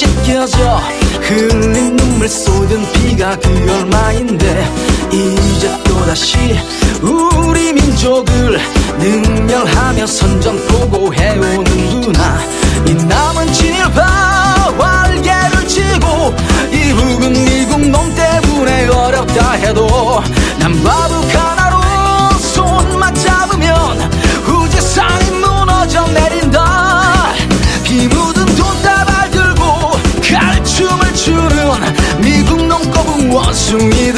찢겨져 흘린 눈물 쏟은 피가 그 얼마인데 이제 또다시 우리 민족을 능멸하며 선전 보고해오는 누나. 이나 숨이